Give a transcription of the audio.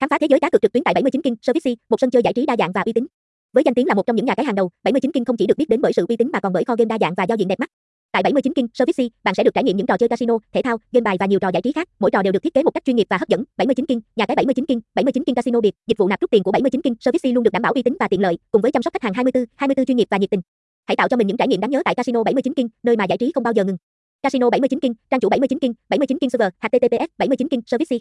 Khám phá thế giới cá cược trực tuyến tại 79 King Service, một sân chơi giải trí đa dạng và uy tín. Với danh tiếng là một trong những nhà cái hàng đầu, 79 King không chỉ được biết đến bởi sự uy tín mà còn bởi kho game đa dạng và giao diện đẹp mắt. Tại 79 King Service, bạn sẽ được trải nghiệm những trò chơi casino, thể thao, game bài và nhiều trò giải trí khác. Mỗi trò đều được thiết kế một cách chuyên nghiệp và hấp dẫn. 79 King, nhà cái 79 King, 79 King Casino biệt, dịch vụ nạp rút tiền của 79 King Service luôn được đảm bảo uy tín và tiện lợi, cùng với chăm sóc khách hàng 24 24 chuyên nghiệp và nhiệt tình. Hãy tạo cho mình những trải nghiệm đáng nhớ tại Casino 79 King, nơi mà giải trí không bao giờ ngừng. Casino 79 King, trang chủ 79 King, 79 King Server, https 79 King Service.